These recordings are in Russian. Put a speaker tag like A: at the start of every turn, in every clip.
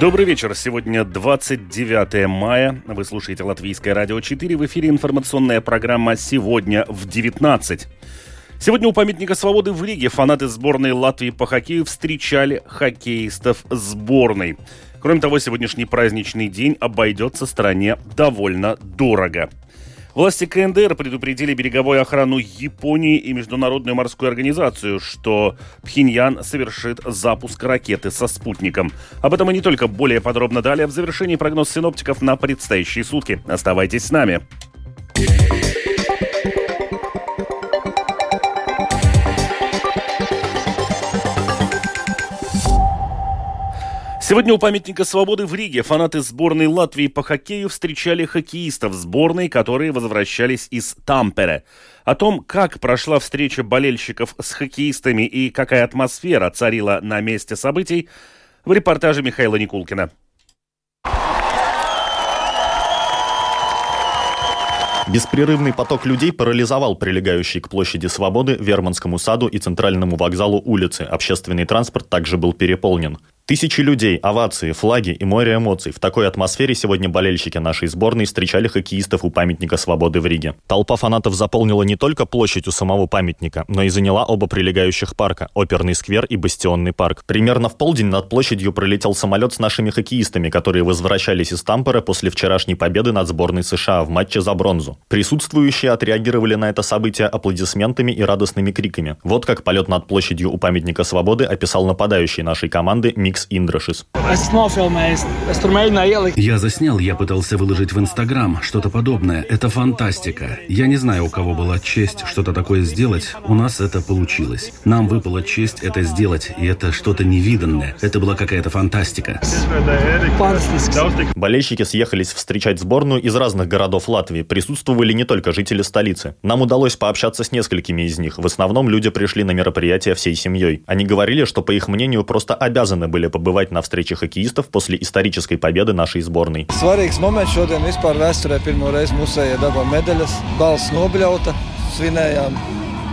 A: Добрый вечер. Сегодня 29 мая. Вы слушаете Латвийское радио 4. В эфире информационная программа «Сегодня в 19». Сегодня у памятника свободы в Риге фанаты сборной Латвии по хоккею встречали хоккеистов сборной. Кроме того, сегодняшний праздничный день обойдется стране довольно дорого. Власти КНДР предупредили береговую охрану Японии и Международную морскую организацию, что Пхеньян совершит запуск ракеты со спутником. Об этом и не только более подробно далее в завершении прогноз синоптиков на предстоящие сутки. Оставайтесь с нами. Сегодня у памятника свободы в Риге фанаты сборной Латвии по хоккею встречали хоккеистов сборной, которые возвращались из Тампере. О том, как прошла встреча болельщиков с хоккеистами и какая атмосфера царила на месте событий, в репортаже Михаила Никулкина.
B: Беспрерывный поток людей парализовал прилегающий к площади Свободы, Верманскому саду и центральному вокзалу улицы. Общественный транспорт также был переполнен. Тысячи людей, овации, флаги и море эмоций. В такой атмосфере сегодня болельщики нашей сборной встречали хоккеистов у памятника свободы в Риге. Толпа фанатов заполнила не только площадь у самого памятника, но и заняла оба прилегающих парка – Оперный сквер и Бастионный парк. Примерно в полдень над площадью пролетел самолет с нашими хоккеистами, которые возвращались из Тампера после вчерашней победы над сборной США в матче за бронзу. Присутствующие отреагировали на это событие аплодисментами и радостными криками. Вот как полет над площадью у памятника свободы описал нападающий нашей команды Микс Никс Индрашис.
C: Я заснял, я пытался выложить в Инстаграм, что-то подобное. Это фантастика. Я не знаю, у кого была честь что-то такое сделать. У нас это получилось. Нам выпала честь это сделать, и это что-то невиданное. Это была какая-то фантастика.
B: Болельщики съехались встречать сборную из разных городов Латвии. Присутствовали не только жители столицы. Нам удалось пообщаться с несколькими из них. В основном люди пришли на мероприятие всей семьей. Они говорили, что, по их мнению, просто обязаны были побывать на встрече хоккеистов после исторической победы нашей сборной.
D: Svarīgs moments šodien vispār vēsturē pirmo reizi musējā dabā medaļas, balss nobļauta, svinējām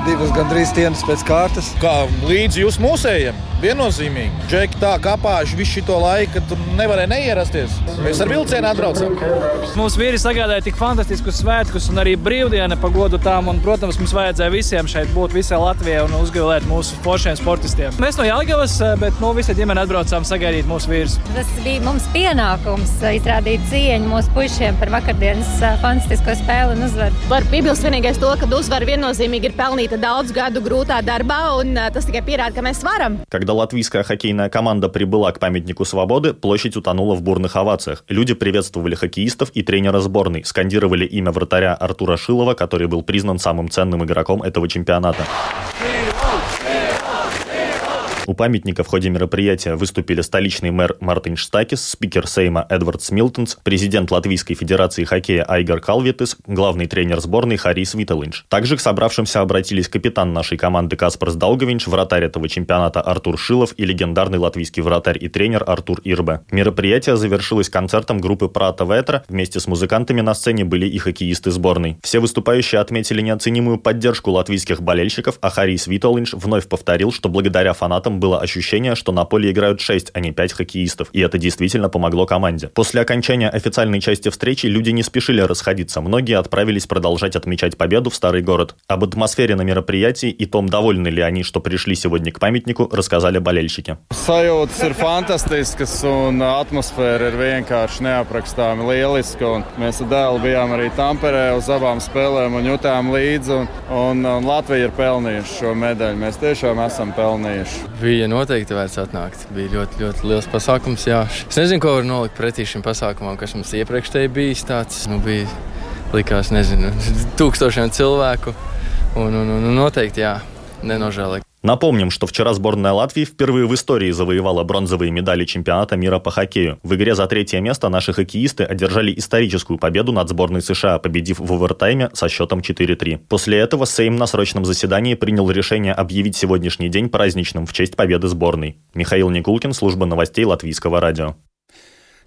D: divas gandrīz dienas pēc kārtas.
E: Kā līdzi jūs mūsējiem? Viennozīmīgi. Džeki tā kāpājuši visu šo laiku, ka tur nevarēja neierasties. Mēs ar vilcienu atbraucam.
F: Mūsu vīri sagādāja tik fantastiskus svētkus un arī brīvdienu pa godu tām. Un, protams, mums vajadzēja visiem šeit būt, visai Latvijai un uzgulēt mūsu foršiem sportistiem. Mēs no Jāgavas, bet no visa ģimene atbraucām sagaidīt mūsu vīrus.
G: Tas bija mums pienākums izrādīt cieņu mūsu puišiem par vakardienas fantastisko spēli un uzvaru.
H: Var piebilst vienīgais to, ka uzvara viennozīmīgi ir pelnīta daudz gadu grūtā darbā un tas tikai pierāda, ka mēs varam.
B: Когда латвийская хоккейная команда прибыла к памятнику свободы, площадь утонула в бурных овациях. Люди приветствовали хоккеистов и тренера сборной, скандировали имя вратаря Артура Шилова, который был признан самым ценным игроком этого чемпионата. У памятника в ходе мероприятия выступили столичный мэр Мартин Штакис, спикер Сейма Эдвард Смилтонс, президент Латвийской Федерации хоккея Айгар Калвитис, главный тренер сборной Харис Виталинч. Также к собравшимся обратились капитан нашей команды Каспарс Даугавинч, вратарь этого чемпионата Артур Шилов и легендарный латвийский вратарь и тренер Артур Ирбе. Мероприятие завершилось концертом группы Prāta Vētra. Вместе с музыкантами на сцене были и хоккеисты сборной. Все выступающие отметили неоценимую поддержку латвийских болельщиков, а Харис Виталинч вновь повторил, что благодаря фанатам было ощущение, что на поле играют 6, а не 5 хоккеистов, и это действительно помогло команде. После окончания официальной части встречи люди не спешили расходиться, многие отправились продолжать отмечать победу в старый город. Об атмосфере на мероприятии и том, довольны ли они, что пришли сегодня к памятнику, рассказали болельщики.
I: Sajūtas ir fantastiskas, un atmosfēra ir vienkārši neaprakstāmi lieliska. Un mēs ar dēlu bijām arī Tamperē uz abām spēlēm un jutām līdzi. Un, un Latvija ir pelnījuši šo medaļu. Mēs tiešām esam pelnījuši.
J: Bija noteikti vērts atnākt. Bija ļoti, ļoti liels pasākums. Jā. Es nezinu, ko var nolikt pretī šim pasākumam, kas mums iepriekš te bijis. Tāds, nu, bija, likās, nezinu, tūkstošiem cilvēku. Un, un, un noteikti, jā, nenožēlīgi.
B: Напомним, что вчера сборная Латвии впервые в истории завоевала бронзовые медали чемпионата мира по хоккею. В игре за третье место наши хоккеисты одержали историческую победу над сборной США, победив в овертайме со счетом 4-3. После этого Сейм на срочном заседании принял решение объявить сегодняшний день праздничным в честь победы сборной. Михаил Никулкин, служба новостей Латвийского радио.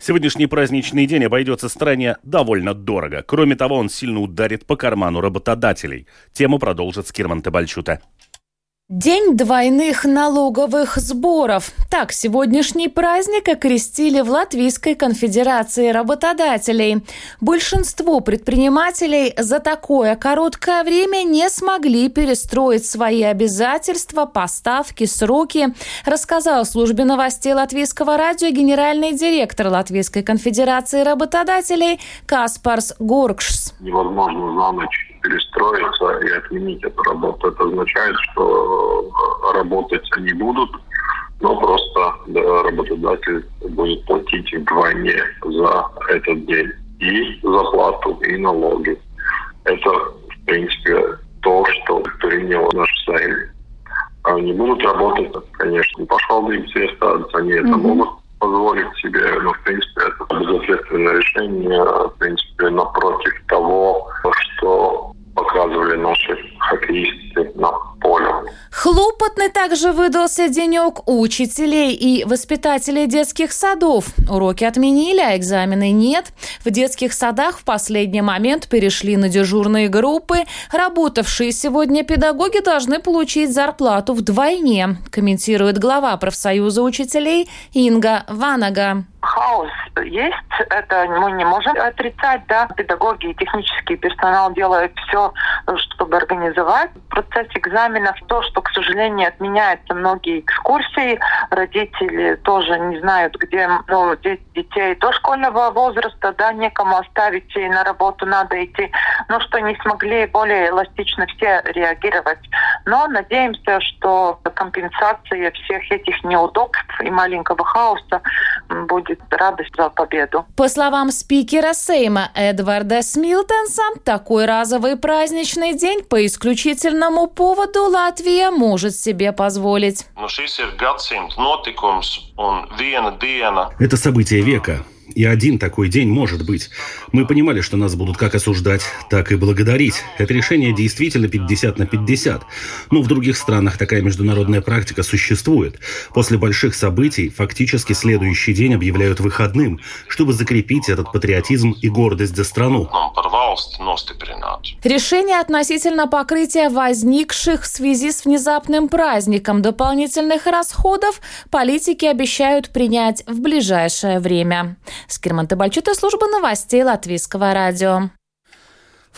A: Сегодняшний праздничный день обойдется стране довольно дорого. Кроме того, он сильно ударит по карману работодателей. Тему продолжит Скирман Табальчута.
K: День двойных налоговых сборов. Так сегодняшний праздник окрестили в Латвийской конфедерации работодателей. Большинство предпринимателей за такое короткое время не смогли перестроить свои обязательства, поставки, сроки, рассказал службе новостей Латвийского радио генеральный директор Латвийской конфедерации работодателей Каспарс Горкшс.
L: Невозможно за ночь перестроиться и отменить эту работу. Это означает, что работать они будут, но просто да, работодатель будет платить вдвойне за этот день и зарплату, и налоги. Это, в принципе, то, что принял наш Сейм. Они будут работать, конечно, пошел бы им все останутся, они mm-hmm. это могут позволить себе, но, в принципе, это безответственное решение, в принципе, напротив того, что показывали наши хоккеисты на поле.
K: Хлопотный также выдался денек у учителей и воспитателей детских садов. Уроки отменили, а экзамены нет. В детских садах в последний момент перешли на дежурные группы. Работавшие сегодня педагоги должны получить зарплату вдвойне, комментирует глава профсоюза учителей Инга Ванага
M: хаос есть, это мы не можем отрицать, да. Педагоги и технический персонал делают все, чтобы организовать процесс экзаменов. То, что, к сожалению, отменяются многие экскурсии, родители тоже не знают, где ну, детей до школьного возраста, да, некому оставить, и на работу надо идти. Но что не смогли более эластично все реагировать. Но надеемся, что компенсация всех этих неудобств и маленького хаоса будет радость за победу.
K: По словам спикера Сейма Эдварда Смилтенса, такой разовый праздничный день по исключительному поводу Латвия может себе позволить.
C: Это событие века. И один такой день может быть. Мы понимали, что нас будут как осуждать, так и благодарить. Это решение действительно 50 на 50. Но в других странах такая международная практика существует. После больших событий фактически следующий день объявляют выходным, чтобы закрепить этот патриотизм и гордость за страну.
K: Решение относительно покрытия возникших в связи с внезапным праздником дополнительных расходов политики обещают принять в ближайшее время. Скирман Табальчута, служба новостей Латвийского радио.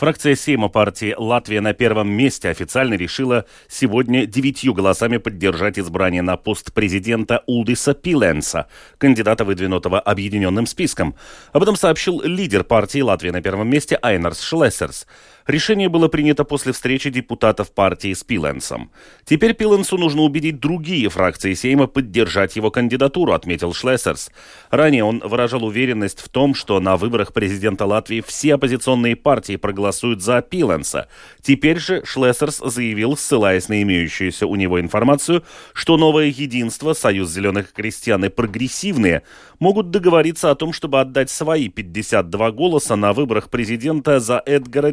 A: Фракция Сейма партии «Латвия на первом месте» официально решила сегодня девятью голосами поддержать избрание на пост президента Улдиса Пиленса, кандидата, выдвинутого объединенным списком. Об этом сообщил лидер партии «Латвия на первом месте» Айнарс Шлессерс. Решение было принято после встречи депутатов партии с Пиленсом. Теперь Пиленсу нужно убедить другие фракции Сейма поддержать его кандидатуру, отметил Шлессерс. Ранее он выражал уверенность в том, что на выборах президента Латвии все оппозиционные партии проголосуют за Пиленса. Теперь же Шлессерс заявил, ссылаясь на имеющуюся у него информацию, что новое единство, Союз зеленых крестьян и прогрессивные могут договориться о том, чтобы отдать свои 52 голоса на выборах президента за Эдгара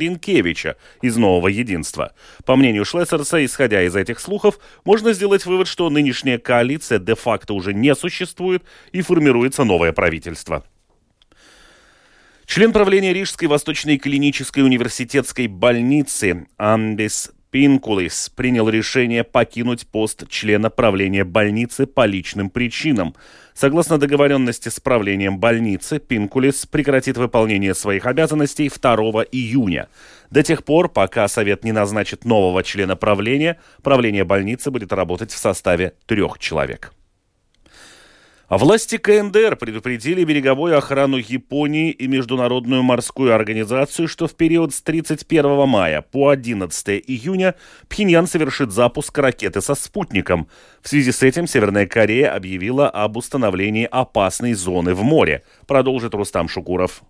A: Ренкевича из «Нового единства». По мнению Шлессерса, исходя из этих слухов, можно сделать вывод, что нынешняя коалиция де-факто уже не существует и формируется новое правительство. Член правления Рижской Восточной клинической университетской больницы Амбис Пинкулис принял решение покинуть пост члена правления больницы по личным причинам. Согласно договоренности с правлением больницы, Пинкулис прекратит выполнение своих обязанностей 2 июня. До тех пор, пока Совет не назначит нового члена правления, правление больницы будет работать в составе трех человек. Власти КНДР предупредили береговую охрану Японии и Международную морскую организацию, что в период с 31 мая по 11 июня Пхеньян совершит запуск ракеты со спутником. В связи с этим Северная Корея объявила об установлении опасной зоны в море, продолжит Рустам Шукуров.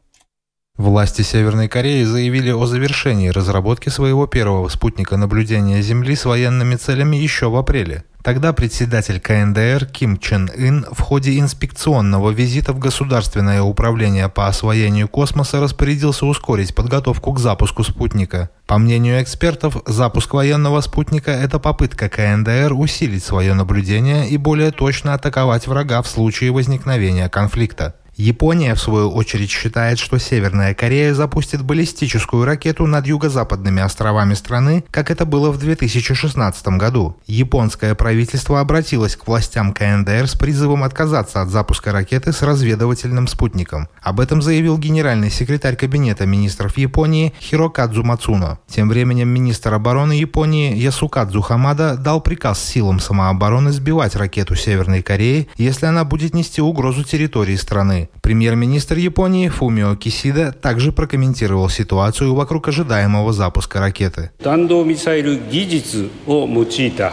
N: Власти Северной Кореи заявили о завершении разработки своего первого спутника наблюдения Земли с военными целями еще в апреле. Тогда председатель КНДР Ким Чен Ын в ходе инспекционного визита в Государственное управление по освоению космоса распорядился ускорить подготовку к запуску спутника. По мнению экспертов, запуск военного спутника – это попытка КНДР усилить свое наблюдение и более точно атаковать врага в случае возникновения конфликта. Япония, в свою очередь, считает, что Северная Корея запустит баллистическую ракету над юго-западными островами страны, как это было в 2016 году. Японское правительство обратилось к властям КНДР с призывом отказаться от запуска ракеты с разведывательным спутником. Об этом заявил генеральный секретарь Кабинета министров Японии Хирокадзу Мацуно. Тем временем министр обороны Японии Ясукадзу Хамада дал приказ силам самообороны сбивать ракету Северной Кореи, если она будет нести угрозу территории страны. Премьер-министр Японии Фумио Кисида также прокомментировал ситуацию вокруг ожидаемого запуска ракеты.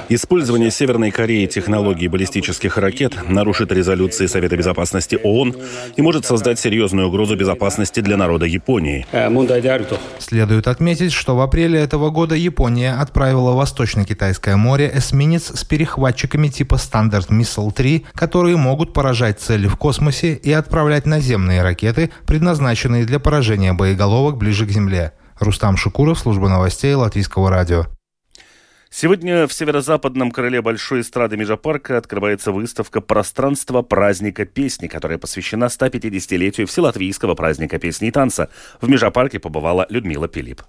A: Использование Северной Кореи технологий баллистических ракет нарушит резолюции Совета Безопасности ООН и может создать серьезную угрозу безопасности для народа Японии.
N: Следует отметить, что в апреле этого года Япония отправила в Восточно-Китайское море эсминец с перехватчиками типа Standard Missile 3, которые могут поражать цели в космосе и отправлять отправлять наземные ракеты, предназначенные для поражения боеголовок ближе к Земле. Рустам Шукуров, служба новостей Латвийского радио.
A: Сегодня в северо-западном крыле Большой эстрады Межапарка открывается выставка «Пространство праздника песни», которая посвящена 150-летию Вселатвийского праздника песни и танца. В Межапарке побывала Людмила Пилип.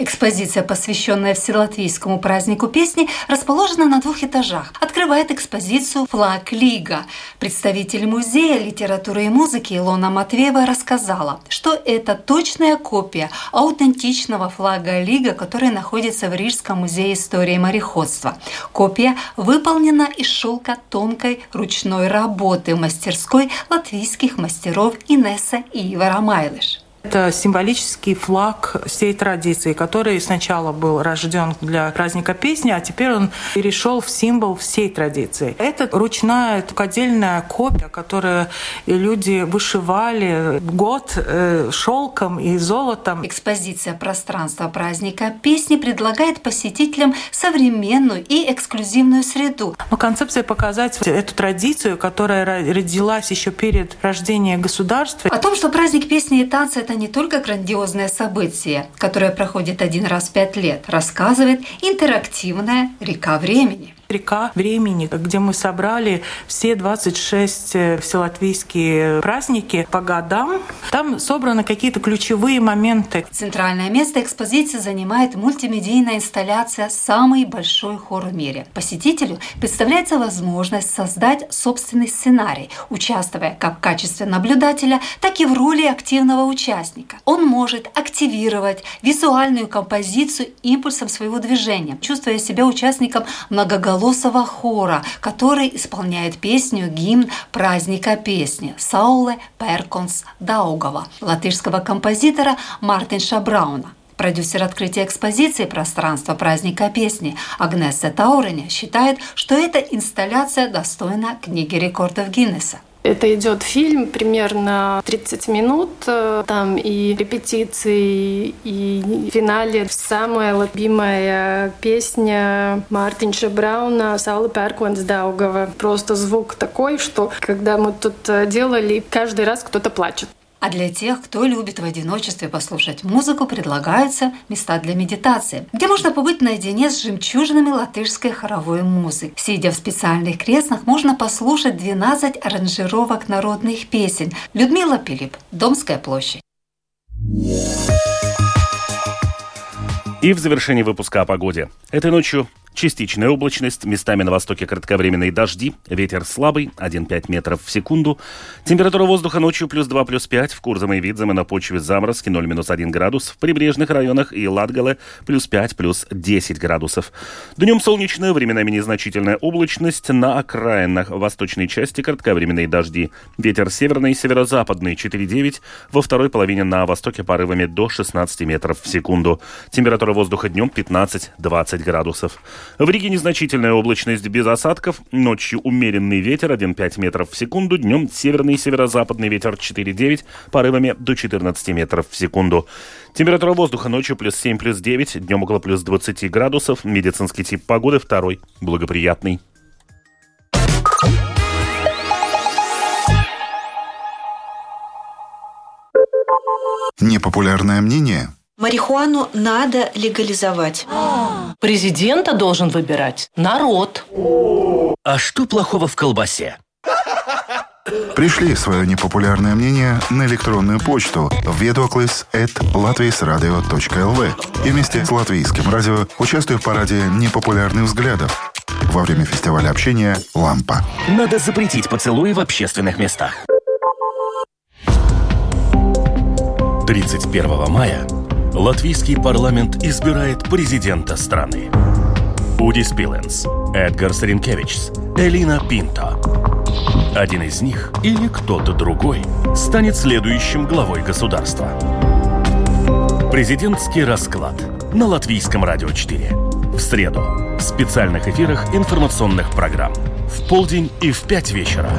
O: Экспозиция, посвященная Вселатвийскому празднику песни, расположена на двух этажах. Открывает экспозицию «Флаг Лига». Представитель музея литературы и музыки Илона Матвеева рассказала, что это точная копия аутентичного флага Лига, который находится в Рижском музее истории мореходства. Копия выполнена из шелка тонкой ручной работы в мастерской латвийских мастеров Инесса и Ивара Майлыш.
P: Это символический флаг всей традиции, который сначала был рожден для праздника песни, а теперь он перешел в символ всей традиции. Это ручная отдельная копия, которую люди вышивали год э, шелком и золотом.
O: Экспозиция пространства праздника песни предлагает посетителям современную и эксклюзивную среду.
P: Но концепция показать эту традицию, которая родилась еще перед рождением государства.
O: О том, что праздник песни и танца это не только грандиозное событие, которое проходит один раз в пять лет, рассказывает интерактивная река времени
P: река времени, где мы собрали все 26 э, вселатвийские праздники по годам. Там собраны какие-то ключевые моменты.
O: Центральное место экспозиции занимает мультимедийная инсталляция «Самый большой хор в мире». Посетителю представляется возможность создать собственный сценарий, участвуя как в качестве наблюдателя, так и в роли активного участника. Он может активировать визуальную композицию импульсом своего движения, чувствуя себя участником многоголового многоголосого хора, который исполняет песню гимн праздника песни «Сауле Перконс Даугава» латышского композитора Мартинша Брауна. Продюсер открытия экспозиции «Пространство праздника песни» Агнеса Таурене считает, что эта инсталляция достойна книги рекордов Гиннесса.
Q: Это идет фильм примерно 30 минут. Там и репетиции, и в финале самая любимая песня Мартинша Брауна «Саула Перкванс Даугава». Просто звук такой, что когда мы тут делали, каждый раз кто-то плачет.
O: А для тех, кто любит в одиночестве послушать музыку, предлагаются места для медитации, где можно побыть наедине с жемчужинами латышской хоровой музыки. Сидя в специальных креслах, можно послушать 12 аранжировок народных песен. Людмила Пилип, Домская площадь.
A: И в завершении выпуска о погоде. Этой ночью Частичная облачность, местами на востоке кратковременные дожди, ветер слабый, 1,5 метров в секунду. Температура воздуха ночью плюс 2, плюс 5, в Курзам и Видзаме на почве заморозки 0, минус 1 градус, в прибрежных районах и Латгале плюс 5, плюс 10 градусов. Днем солнечная, временами незначительная облачность, на окраинах восточной части кратковременные дожди. Ветер северный, северо-западный 4,9, во второй половине на востоке порывами до 16 метров в секунду. Температура воздуха днем 15-20 градусов. В Риге незначительная облачность без осадков. Ночью умеренный ветер 1,5 метров в секунду. Днем северный и северо-западный ветер 4,9. Порывами до 14 метров в секунду. Температура воздуха ночью плюс 7, плюс 9. Днем около плюс 20 градусов. Медицинский тип погоды второй. Благоприятный.
R: Непопулярное мнение –
S: Марихуану надо легализовать.
T: Президента должен выбирать народ.
U: А что плохого в колбасе?
R: Пришли свое непопулярное мнение на электронную почту viedoklis@latviasradio.lv и вместе с Латвийским радио участвуй в параде непопулярных взглядов во время фестиваля общения «Лампа».
U: Надо запретить поцелуи в общественных местах.
A: 31 мая латвийский парламент избирает президента страны. Удис Пиленс, Эдгар Саренкевичс, Элина Пинто. Один из них или кто-то другой станет следующим главой государства. Президентский расклад на Латвийском радио 4. В среду в специальных эфирах информационных программ. В полдень и в пять вечера.